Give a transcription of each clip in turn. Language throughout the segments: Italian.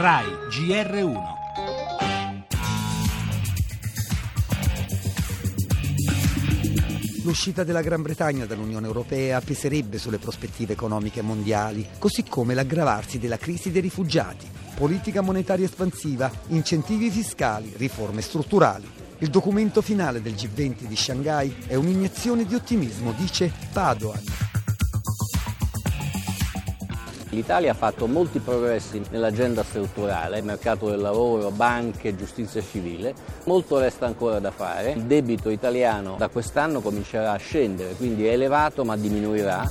RAI GR1 L'uscita della Gran Bretagna dall'Unione Europea peserebbe sulle prospettive economiche mondiali, così come l'aggravarsi della crisi dei rifugiati, politica monetaria espansiva, incentivi fiscali, riforme strutturali. Il documento finale del G20 di Shanghai è un'iniezione di ottimismo, dice Padoan. L'Italia ha fatto molti progressi nell'agenda strutturale, mercato del lavoro, banche, giustizia civile, molto resta ancora da fare. Il debito italiano da quest'anno comincerà a scendere, quindi è elevato ma diminuirà.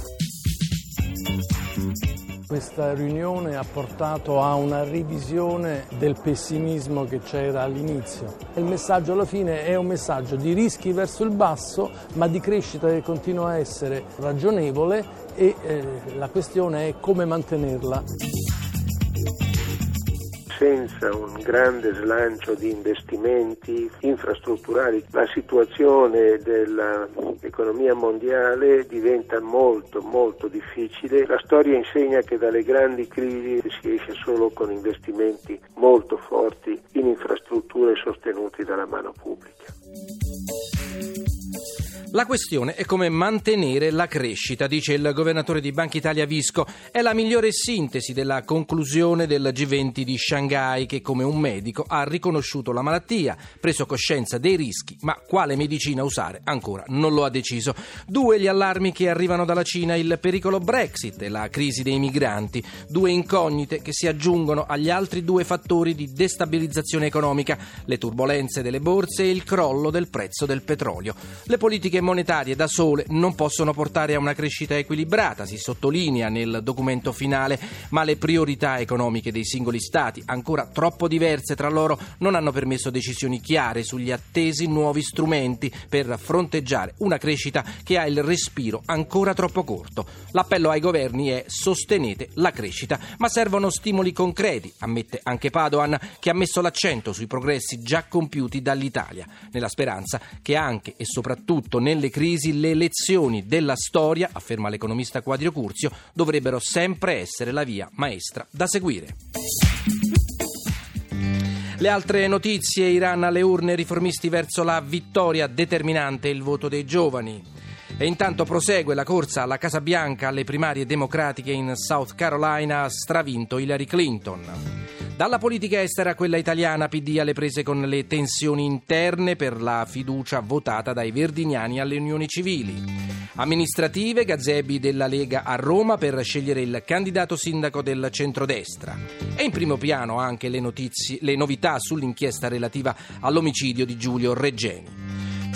Questa riunione ha portato a una revisione del pessimismo che c'era all'inizio. Il messaggio alla fine è un messaggio di rischi verso il basso, ma di crescita che continua a essere ragionevole e eh, la questione è come mantenerla senza un grande slancio di investimenti infrastrutturali la situazione dell'economia mondiale diventa molto molto difficile. La storia insegna che dalle grandi crisi si esce solo con investimenti molto forti in infrastrutture sostenuti dalla mano pubblica. La questione è come mantenere la crescita, dice il governatore di Banca Italia Visco. È la migliore sintesi della conclusione del G20 di Shanghai che come un medico ha riconosciuto la malattia, preso coscienza dei rischi, ma quale medicina usare ancora non lo ha deciso. Due gli allarmi che arrivano dalla Cina, il pericolo Brexit e la crisi dei migranti, due incognite che si aggiungono agli altri due fattori di destabilizzazione economica, le turbulenze delle borse e il crollo del prezzo del petrolio. Le politiche politiche monetarie da sole non possono portare a una crescita equilibrata, si sottolinea nel documento finale, ma le priorità economiche dei singoli Stati, ancora troppo diverse tra loro, non hanno permesso decisioni chiare sugli attesi nuovi strumenti per fronteggiare una crescita che ha il respiro ancora troppo corto. L'appello ai governi è sostenete la crescita, ma servono stimoli concreti, ammette anche Padoan, che ha messo l'accento sui progressi già compiuti dall'Italia, nella speranza che anche e soprattutto nelle crisi le lezioni della storia, afferma l'economista Quadrio Curzio, dovrebbero sempre essere la via maestra da seguire. Le altre notizie, Iran alle urne riformisti verso la vittoria determinante il voto dei giovani. E intanto prosegue la corsa alla Casa Bianca alle primarie democratiche in South Carolina, stravinto Hillary Clinton. Dalla politica estera a quella italiana, PD alle prese con le tensioni interne per la fiducia votata dai verdiniani alle unioni civili. Amministrative, gazebi della Lega a Roma per scegliere il candidato sindaco del centrodestra. E in primo piano anche le, notizie, le novità sull'inchiesta relativa all'omicidio di Giulio Reggeni.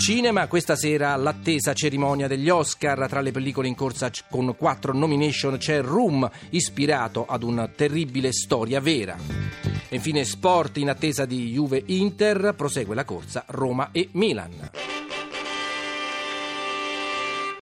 Cinema, questa sera l'attesa cerimonia degli Oscar. Tra le pellicole in corsa con quattro nomination c'è Room, ispirato ad una terribile storia vera. E infine sport in attesa di Juve-Inter, prosegue la corsa Roma e Milan.